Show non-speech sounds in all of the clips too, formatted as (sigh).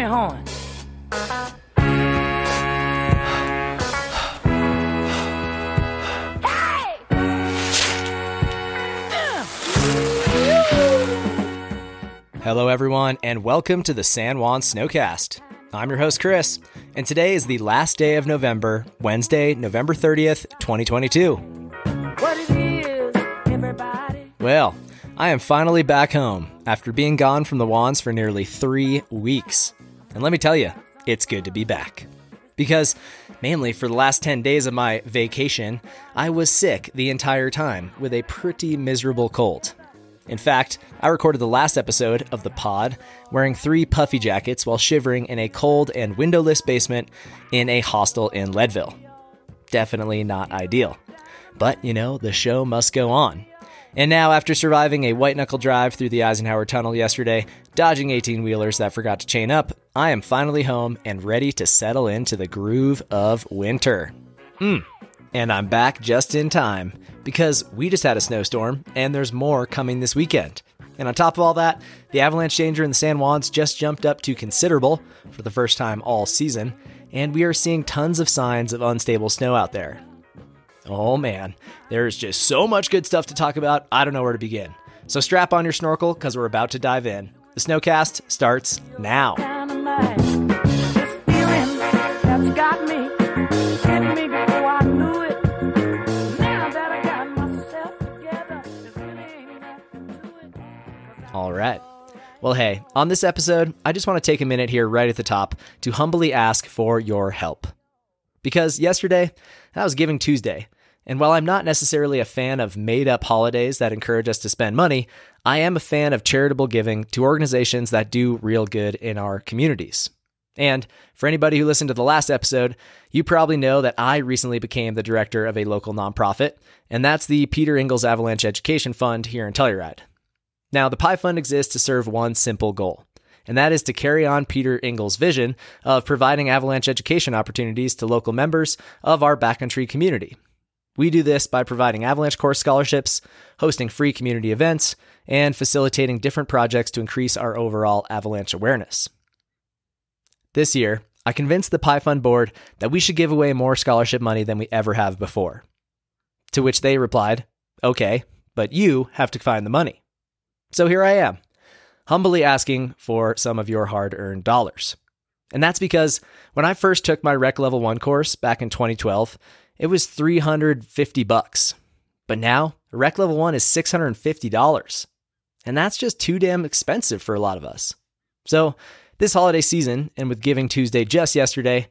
me horn. Hello, everyone, and welcome to the San Juan Snowcast. I'm your host, Chris, and today is the last day of November, Wednesday, November 30th, 2022. What it is, everybody. Well, I am finally back home after being gone from the Wands for nearly three weeks. And let me tell you, it's good to be back. Because, mainly for the last 10 days of my vacation, I was sick the entire time with a pretty miserable cold. In fact, I recorded the last episode of the pod wearing three puffy jackets while shivering in a cold and windowless basement in a hostel in Leadville. Definitely not ideal. But, you know, the show must go on. And now, after surviving a white knuckle drive through the Eisenhower Tunnel yesterday, dodging 18 wheelers that forgot to chain up, I am finally home and ready to settle into the groove of winter. Hmm. And I'm back just in time because we just had a snowstorm and there's more coming this weekend. And on top of all that, the avalanche danger in the San Juans just jumped up to considerable for the first time all season, and we are seeing tons of signs of unstable snow out there. Oh man, there's just so much good stuff to talk about, I don't know where to begin. So strap on your snorkel because we're about to dive in. The Snowcast starts now. Kind of night. This feeling that's got me hit me before I knew it. Now that I got myself together, there really ain't nothing to it. All right. Well, hey, on this episode, I just want to take a minute here right at the top to humbly ask for your help. Because yesterday, that was Giving Tuesday. And while I'm not necessarily a fan of made up holidays that encourage us to spend money, I am a fan of charitable giving to organizations that do real good in our communities. And for anybody who listened to the last episode, you probably know that I recently became the director of a local nonprofit, and that's the Peter Inglis Avalanche Education Fund here in Telluride. Now, the Pi Fund exists to serve one simple goal, and that is to carry on Peter Inglis' vision of providing avalanche education opportunities to local members of our backcountry community. We do this by providing avalanche course scholarships, hosting free community events, and facilitating different projects to increase our overall avalanche awareness. This year, I convinced the Pi Fund board that we should give away more scholarship money than we ever have before. To which they replied, Okay, but you have to find the money. So here I am, humbly asking for some of your hard earned dollars. And that's because when I first took my Rec Level 1 course back in 2012, it was 350 bucks. But now, Rec Level 1 is $650. And that's just too damn expensive for a lot of us. So, this holiday season, and with Giving Tuesday just yesterday,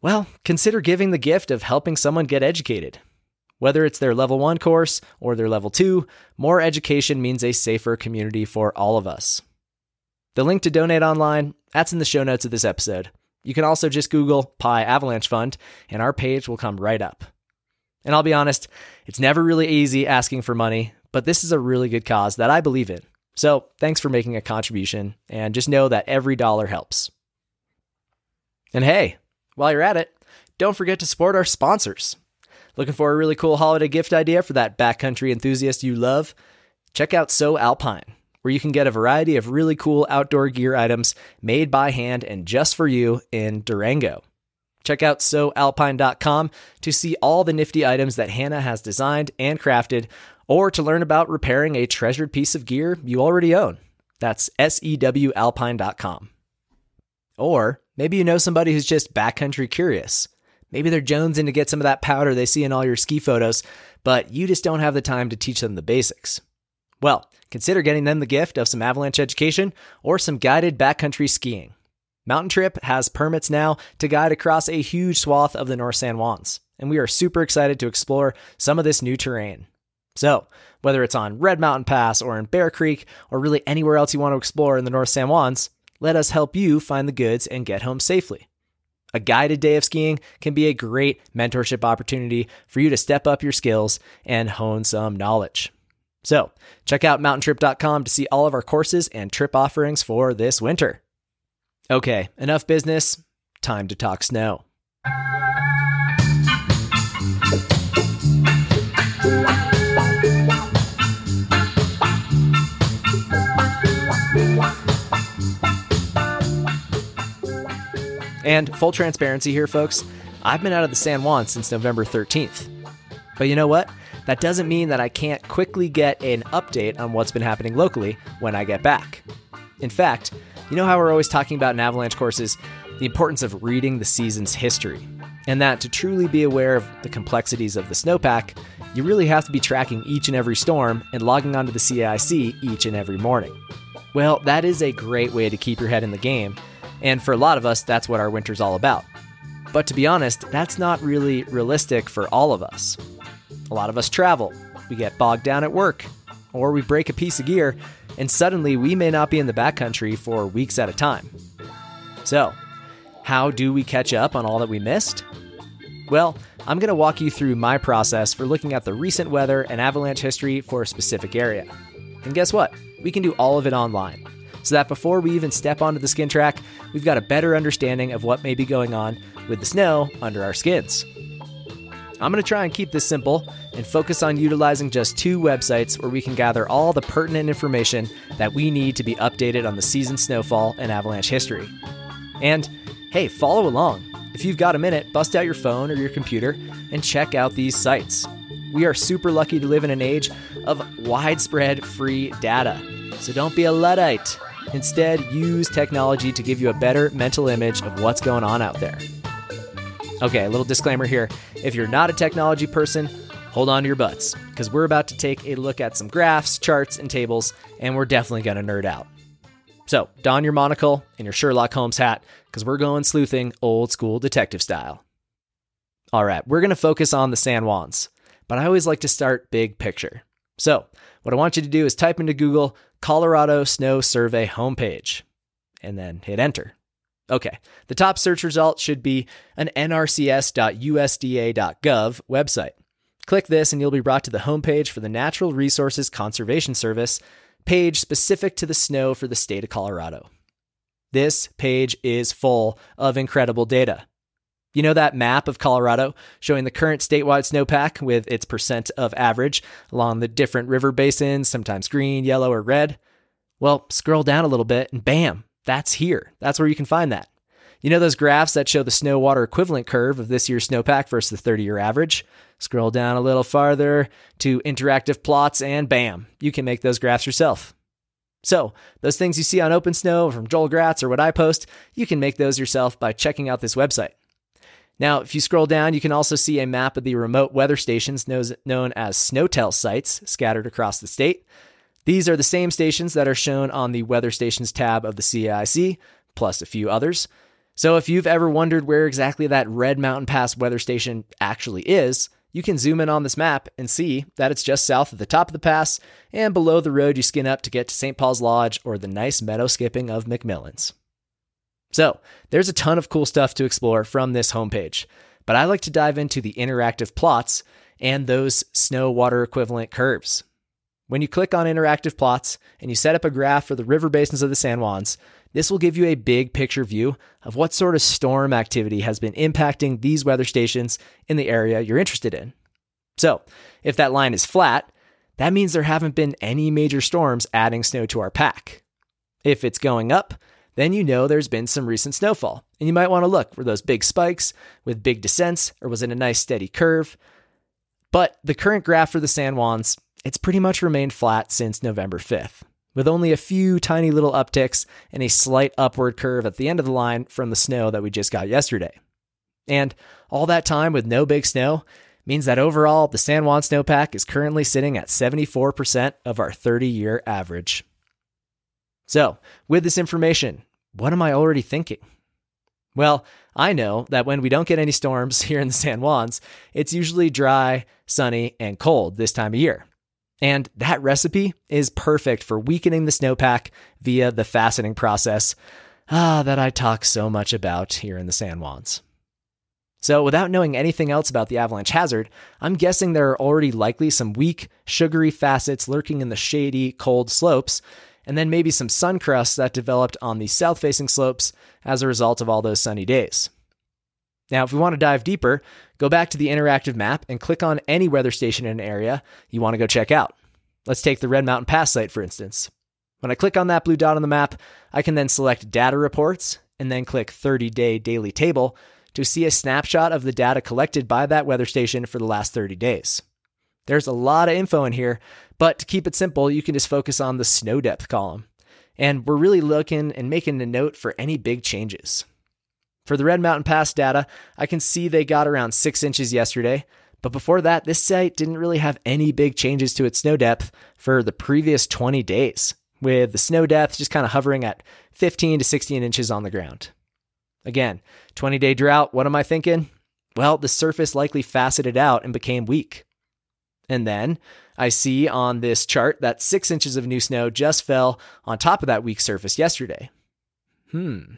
well, consider giving the gift of helping someone get educated. Whether it's their level one course or their level two, more education means a safer community for all of us. The link to donate online, that's in the show notes of this episode. You can also just Google Pi Avalanche Fund, and our page will come right up. And I'll be honest, it's never really easy asking for money, but this is a really good cause that I believe in. So thanks for making a contribution, and just know that every dollar helps. And hey, while you're at it, don't forget to support our sponsors. Looking for a really cool holiday gift idea for that backcountry enthusiast you love? Check out Sew Alpine, where you can get a variety of really cool outdoor gear items made by hand and just for you in Durango. Check out sewalpine.com to see all the nifty items that Hannah has designed and crafted, or to learn about repairing a treasured piece of gear you already own. That's sewalpine.com. Or maybe you know somebody who's just backcountry curious. Maybe they're jonesing to get some of that powder they see in all your ski photos, but you just don't have the time to teach them the basics. Well, consider getting them the gift of some avalanche education or some guided backcountry skiing. Mountain Trip has permits now to guide across a huge swath of the North San Juans, and we are super excited to explore some of this new terrain. So, whether it's on Red Mountain Pass or in Bear Creek or really anywhere else you want to explore in the North San Juans, let us help you find the goods and get home safely. A guided day of skiing can be a great mentorship opportunity for you to step up your skills and hone some knowledge. So, check out mountaintrip.com to see all of our courses and trip offerings for this winter. Okay, enough business. Time to talk snow. And full transparency here, folks, I've been out of the San Juan since November 13th. But you know what? That doesn't mean that I can't quickly get an update on what's been happening locally when I get back. In fact, you know how we're always talking about in avalanche courses the importance of reading the season's history, and that to truly be aware of the complexities of the snowpack, you really have to be tracking each and every storm and logging onto the CAIC each and every morning. Well, that is a great way to keep your head in the game, and for a lot of us, that's what our winter's all about. But to be honest, that's not really realistic for all of us. A lot of us travel, we get bogged down at work, or we break a piece of gear, and suddenly we may not be in the backcountry for weeks at a time. So, how do we catch up on all that we missed? Well, I'm going to walk you through my process for looking at the recent weather and avalanche history for a specific area. And guess what? We can do all of it online. So that before we even step onto the skin track, we've got a better understanding of what may be going on with the snow under our skins. I'm going to try and keep this simple and focus on utilizing just two websites where we can gather all the pertinent information that we need to be updated on the season snowfall and avalanche history. And hey, follow along. If you've got a minute, bust out your phone or your computer and check out these sites. We are super lucky to live in an age of widespread free data. So don't be a Luddite. Instead, use technology to give you a better mental image of what's going on out there. Okay, a little disclaimer here. If you're not a technology person, hold on to your butts, because we're about to take a look at some graphs, charts, and tables, and we're definitely going to nerd out. So, don your monocle and your Sherlock Holmes hat, because we're going sleuthing old school detective style. All right, we're going to focus on the San Juans, but I always like to start big picture. So, what I want you to do is type into Google Colorado Snow Survey homepage and then hit enter. Okay, the top search result should be an nrcs.usda.gov website. Click this and you'll be brought to the homepage for the Natural Resources Conservation Service page specific to the snow for the state of Colorado. This page is full of incredible data. You know that map of Colorado showing the current statewide snowpack with its percent of average along the different river basins, sometimes green, yellow, or red? Well, scroll down a little bit and bam, that's here. That's where you can find that. You know those graphs that show the snow water equivalent curve of this year's snowpack versus the 30 year average? Scroll down a little farther to interactive plots, and bam, you can make those graphs yourself. So, those things you see on Open Snow from Joel Gratz or what I post, you can make those yourself by checking out this website. Now, if you scroll down, you can also see a map of the remote weather stations known as SNOTEL sites scattered across the state. These are the same stations that are shown on the Weather Stations tab of the CAIC, plus a few others. So if you've ever wondered where exactly that Red Mountain Pass weather station actually is, you can zoom in on this map and see that it's just south of the top of the pass and below the road you skin up to get to St. Paul's Lodge or the nice meadow skipping of McMillan's. So, there's a ton of cool stuff to explore from this homepage, but I like to dive into the interactive plots and those snow water equivalent curves. When you click on interactive plots and you set up a graph for the river basins of the San Juans, this will give you a big picture view of what sort of storm activity has been impacting these weather stations in the area you're interested in. So, if that line is flat, that means there haven't been any major storms adding snow to our pack. If it's going up, then you know there's been some recent snowfall, and you might want to look for those big spikes with big descents, or was it a nice steady curve? But the current graph for the San Juans, it's pretty much remained flat since November 5th with only a few tiny little upticks and a slight upward curve at the end of the line from the snow that we just got yesterday. And all that time with no big snow means that overall the San Juan snowpack is currently sitting at 74% of our 30 year average. So, with this information, what am I already thinking? Well, I know that when we don't get any storms (laughs) here in the San Juans, it's usually dry, sunny, and cold this time of year. And that recipe is perfect for weakening the snowpack via the faceting process ah, that I talk so much about here in the San Juans. So, without knowing anything else about the avalanche hazard, I'm guessing there are already likely some weak, sugary facets lurking in the shady, cold slopes, and then maybe some sun crusts that developed on the south facing slopes as a result of all those sunny days. Now, if we want to dive deeper, go back to the interactive map and click on any weather station in an area you want to go check out. Let's take the Red Mountain Pass site, for instance. When I click on that blue dot on the map, I can then select Data Reports and then click 30 day daily table to see a snapshot of the data collected by that weather station for the last 30 days. There's a lot of info in here, but to keep it simple, you can just focus on the snow depth column. And we're really looking and making a note for any big changes. For the Red Mountain Pass data, I can see they got around six inches yesterday, but before that, this site didn't really have any big changes to its snow depth for the previous 20 days, with the snow depth just kind of hovering at 15 to 16 inches on the ground. Again, 20 day drought, what am I thinking? Well, the surface likely faceted out and became weak. And then I see on this chart that six inches of new snow just fell on top of that weak surface yesterday. Hmm.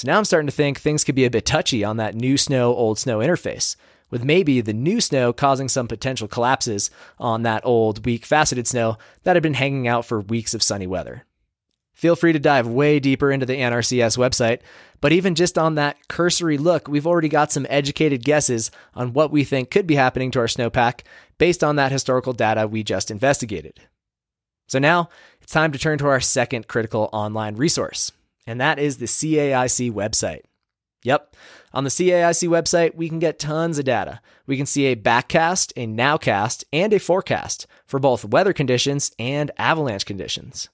So now I'm starting to think things could be a bit touchy on that new snow, old snow interface, with maybe the new snow causing some potential collapses on that old, weak, faceted snow that had been hanging out for weeks of sunny weather. Feel free to dive way deeper into the NRCS website, but even just on that cursory look, we've already got some educated guesses on what we think could be happening to our snowpack based on that historical data we just investigated. So now it's time to turn to our second critical online resource, and that is the CAIC website. Yep, on the CAIC website, we can get tons of data. We can see a backcast, a nowcast, and a forecast for both weather conditions and avalanche conditions.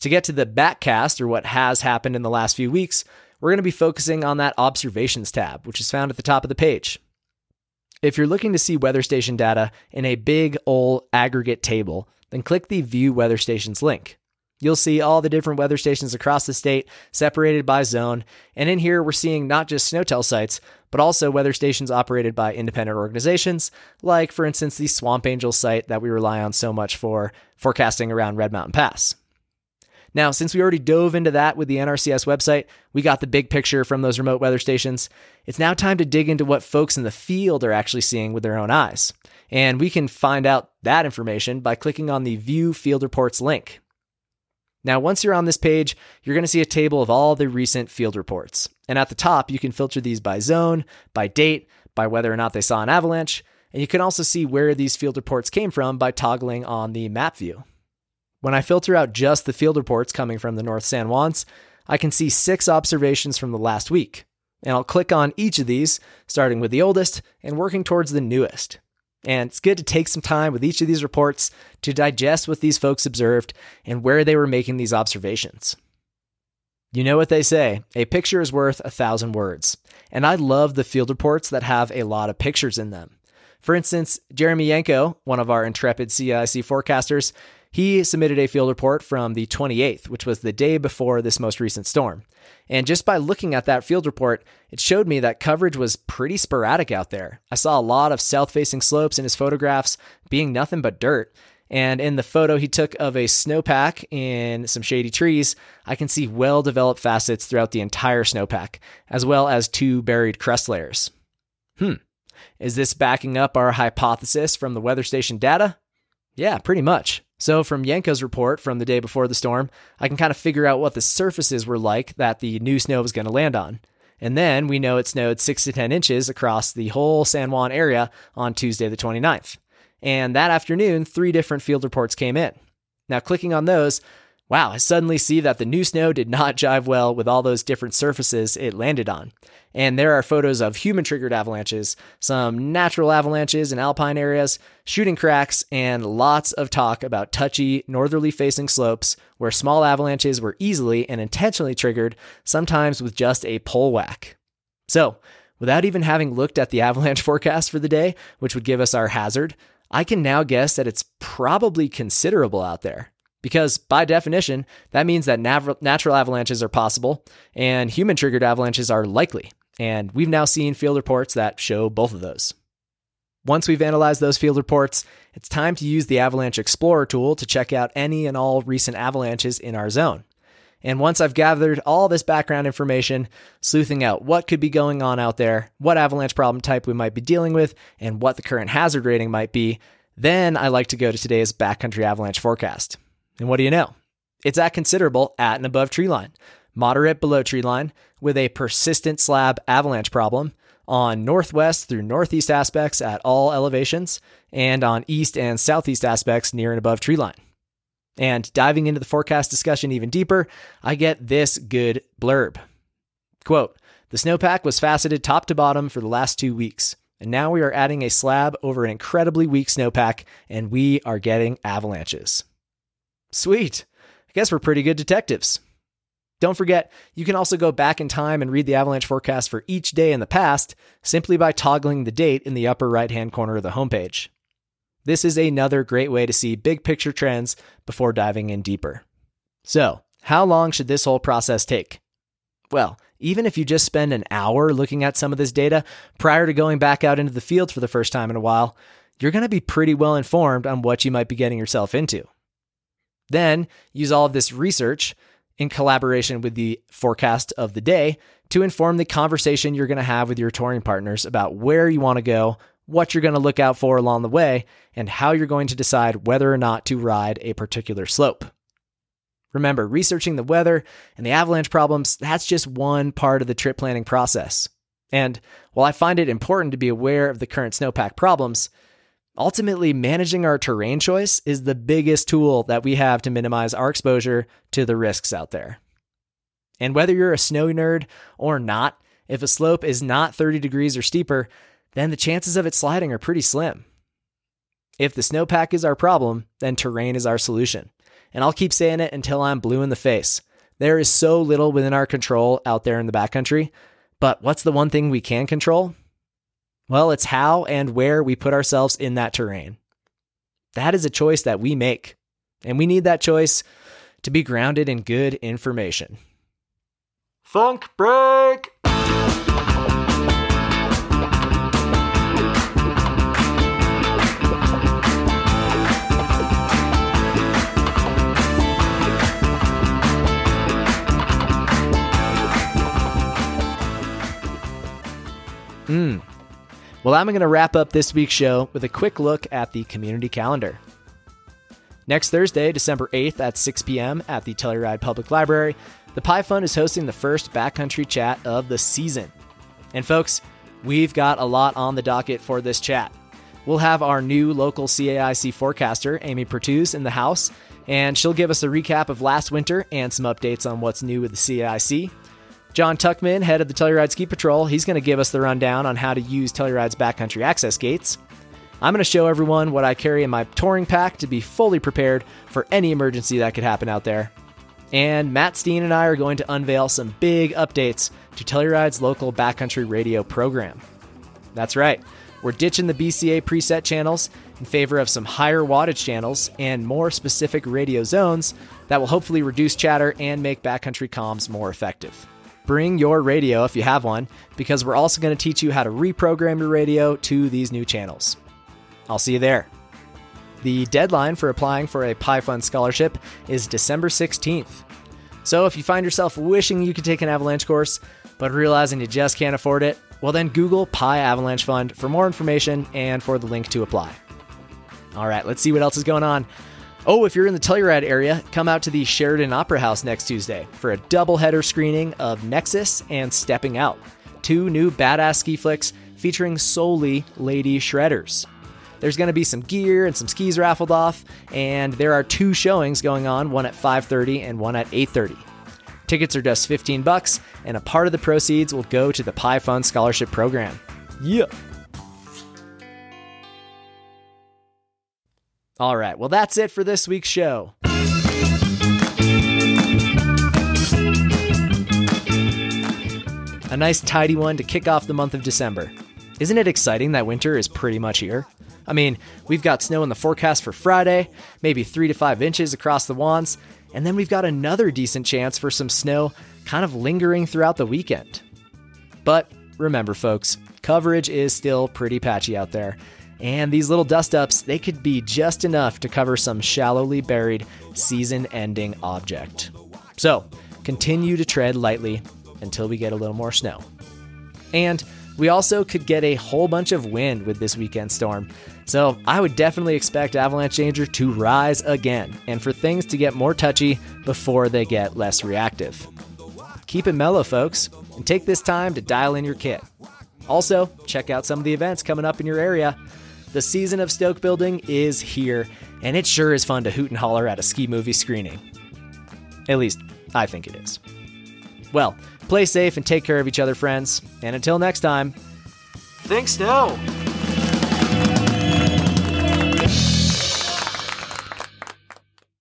To get to the backcast, or what has happened in the last few weeks, we're going to be focusing on that observations tab, which is found at the top of the page. If you're looking to see weather station data in a big old aggregate table, then click the View Weather Stations link. You'll see all the different weather stations across the state separated by zone. And in here, we're seeing not just SNOTEL sites, but also weather stations operated by independent organizations, like, for instance, the Swamp Angel site that we rely on so much for forecasting around Red Mountain Pass. Now, since we already dove into that with the NRCS website, we got the big picture from those remote weather stations. It's now time to dig into what folks in the field are actually seeing with their own eyes. And we can find out that information by clicking on the View Field Reports link. Now, once you're on this page, you're going to see a table of all the recent field reports. And at the top, you can filter these by zone, by date, by whether or not they saw an avalanche, and you can also see where these field reports came from by toggling on the map view. When I filter out just the field reports coming from the North San Juans, I can see six observations from the last week. And I'll click on each of these, starting with the oldest and working towards the newest. And it's good to take some time with each of these reports to digest what these folks observed and where they were making these observations. You know what they say a picture is worth a thousand words. And I love the field reports that have a lot of pictures in them. For instance, Jeremy Yanko, one of our intrepid CAIC forecasters, he submitted a field report from the 28th, which was the day before this most recent storm. And just by looking at that field report, it showed me that coverage was pretty sporadic out there. I saw a lot of south facing slopes in his photographs being nothing but dirt. And in the photo he took of a snowpack in some shady trees, I can see well developed facets throughout the entire snowpack, as well as two buried crust layers. Hmm. Is this backing up our hypothesis from the weather station data? Yeah, pretty much. So, from Yanko's report from the day before the storm, I can kind of figure out what the surfaces were like that the new snow was going to land on. And then we know it snowed 6 to 10 inches across the whole San Juan area on Tuesday, the 29th. And that afternoon, three different field reports came in. Now, clicking on those, wow, I suddenly see that the new snow did not (laughs) jive well with all those different surfaces it landed on. And there are photos of human triggered avalanches, some natural avalanches in alpine areas, shooting cracks, and lots of talk about touchy, northerly facing slopes where small avalanches were easily and intentionally triggered, sometimes with just a pole whack. So, without even having looked at the (laughs) avalanche forecast for the day, which would give us our hazard, I can now guess that it's probably considerable out there because by definition, that means that nav- natural avalanches are possible and human triggered avalanches are likely. And we've now seen field reports that show both of those. Once we've analyzed those field reports, it's time to use the Avalanche Explorer tool to check out any and all recent avalanches in our zone. And once I've gathered all this background information, sleuthing out what could be going on out there, what avalanche problem type we might be dealing with, and what the current hazard rating might be, then I like to go to today's backcountry avalanche forecast. And what do you know? It's at considerable at and above tree line, moderate below tree line, with a persistent slab avalanche problem on northwest through northeast aspects at all elevations, and on east and southeast aspects near and above tree line. And diving into the forecast discussion even deeper, I get this good blurb. Quote The snowpack was faceted top to bottom for the last two weeks, and now we are adding a slab over an incredibly weak snowpack, and we are getting avalanches. Sweet. I guess we're pretty good detectives. Don't forget, you can also go back in time and read the avalanche forecast for each day in the past simply by toggling the date in the upper right hand corner of the homepage. This is another great way to see big picture trends before diving in deeper. So, how long should this whole process take? Well, even if you just spend an hour looking at some of this data prior to going back out into the field for the first time in a while, you're going to be pretty well informed on what you might be getting yourself into. Then use all of this research in collaboration with the forecast of the day to inform the conversation you're going to have with your touring partners about where you want to go, what you're going to look out for along the way, and how you're going to decide whether or not to ride a particular slope. Remember, researching the weather and the avalanche problems, that's just one part of the trip planning process. And while I find it important to be aware of the current snowpack problems, ultimately managing our terrain choice is the biggest tool that we have to minimize our exposure to the risks out there. And whether you're a snow nerd or not, if a slope is not 30 degrees or steeper, then the chances of it sliding are pretty slim. If the snowpack is our problem, then terrain is our solution. And I'll keep saying it until I'm blue in the face. There is so little within our control out there in the backcountry. But what's the one thing we can control? Well, it's how and where we put ourselves in that terrain. That is a choice that we make. And we need that choice to be grounded in good information. Funk break! Mm. Well, I'm going to wrap up this week's show with a quick look at the community calendar. Next Thursday, December 8th at 6 p.m. at the Telluride Public Library, the Pi Fund is hosting the first backcountry chat of the season. And folks, we've got a lot on the docket for this chat. We'll have our new local CAIC forecaster, Amy Pertuse, in the house, and she'll give us a recap of last winter and some updates on what's new with the CAIC. John Tuckman, head of the Telluride Ski Patrol, he's going to give us the rundown on how to use Telluride's backcountry access gates. I'm going to show everyone what I carry in my touring pack to be fully prepared for any emergency that could happen out there. And Matt Steen and I are going to unveil some big updates to Telluride's local backcountry radio program. That's right, we're ditching the BCA preset channels in favor of some higher wattage channels and more specific radio zones that will hopefully reduce chatter and make backcountry comms more effective. Bring your radio if you have one, because we're also going to teach you how to reprogram your radio to these new channels. I'll see you there. The deadline for applying for a Pi Fund scholarship is December 16th. So if you find yourself wishing you could take an avalanche course, but realizing you just can't afford it, well, then Google Pi Avalanche Fund for more information and for the link to apply. All right, let's see what else is going on. Oh, if you're in the Telluride area, come out to the Sheridan Opera House next Tuesday for a doubleheader screening of Nexus and Stepping Out, two new badass ski flicks featuring solely lady shredders. There's going to be some gear and some skis raffled off, and there are two showings going on, one at 5:30 and one at 8:30. Tickets are just 15 bucks, and a part of the proceeds will go to the Pi Fund Scholarship Program. Yeah. All right, well, that's it for this week's show. A nice, tidy one to kick off the month of December. Isn't it exciting that winter is pretty much here? I mean, we've got snow in the forecast for Friday, maybe three to five inches across the wands, and then we've got another decent chance for some snow kind of lingering throughout the weekend. But remember, folks, coverage is still pretty patchy out there, and these little dust ups, they could be just enough to cover some shallowly buried season ending object. So, continue to tread lightly until we get a little more snow. And we also could get a whole bunch of wind with this weekend storm. So, I would definitely expect avalanche danger to rise again and for things to get more touchy before they get less reactive. Keep it mellow, folks, and take this time to dial in your kit. Also, check out some of the events coming up in your area. The season of Stoke building is here, and it sure is fun to hoot and holler at a ski movie screening. At least, I think it is. Well, play safe and take care of each other, friends. And until next time, think snow.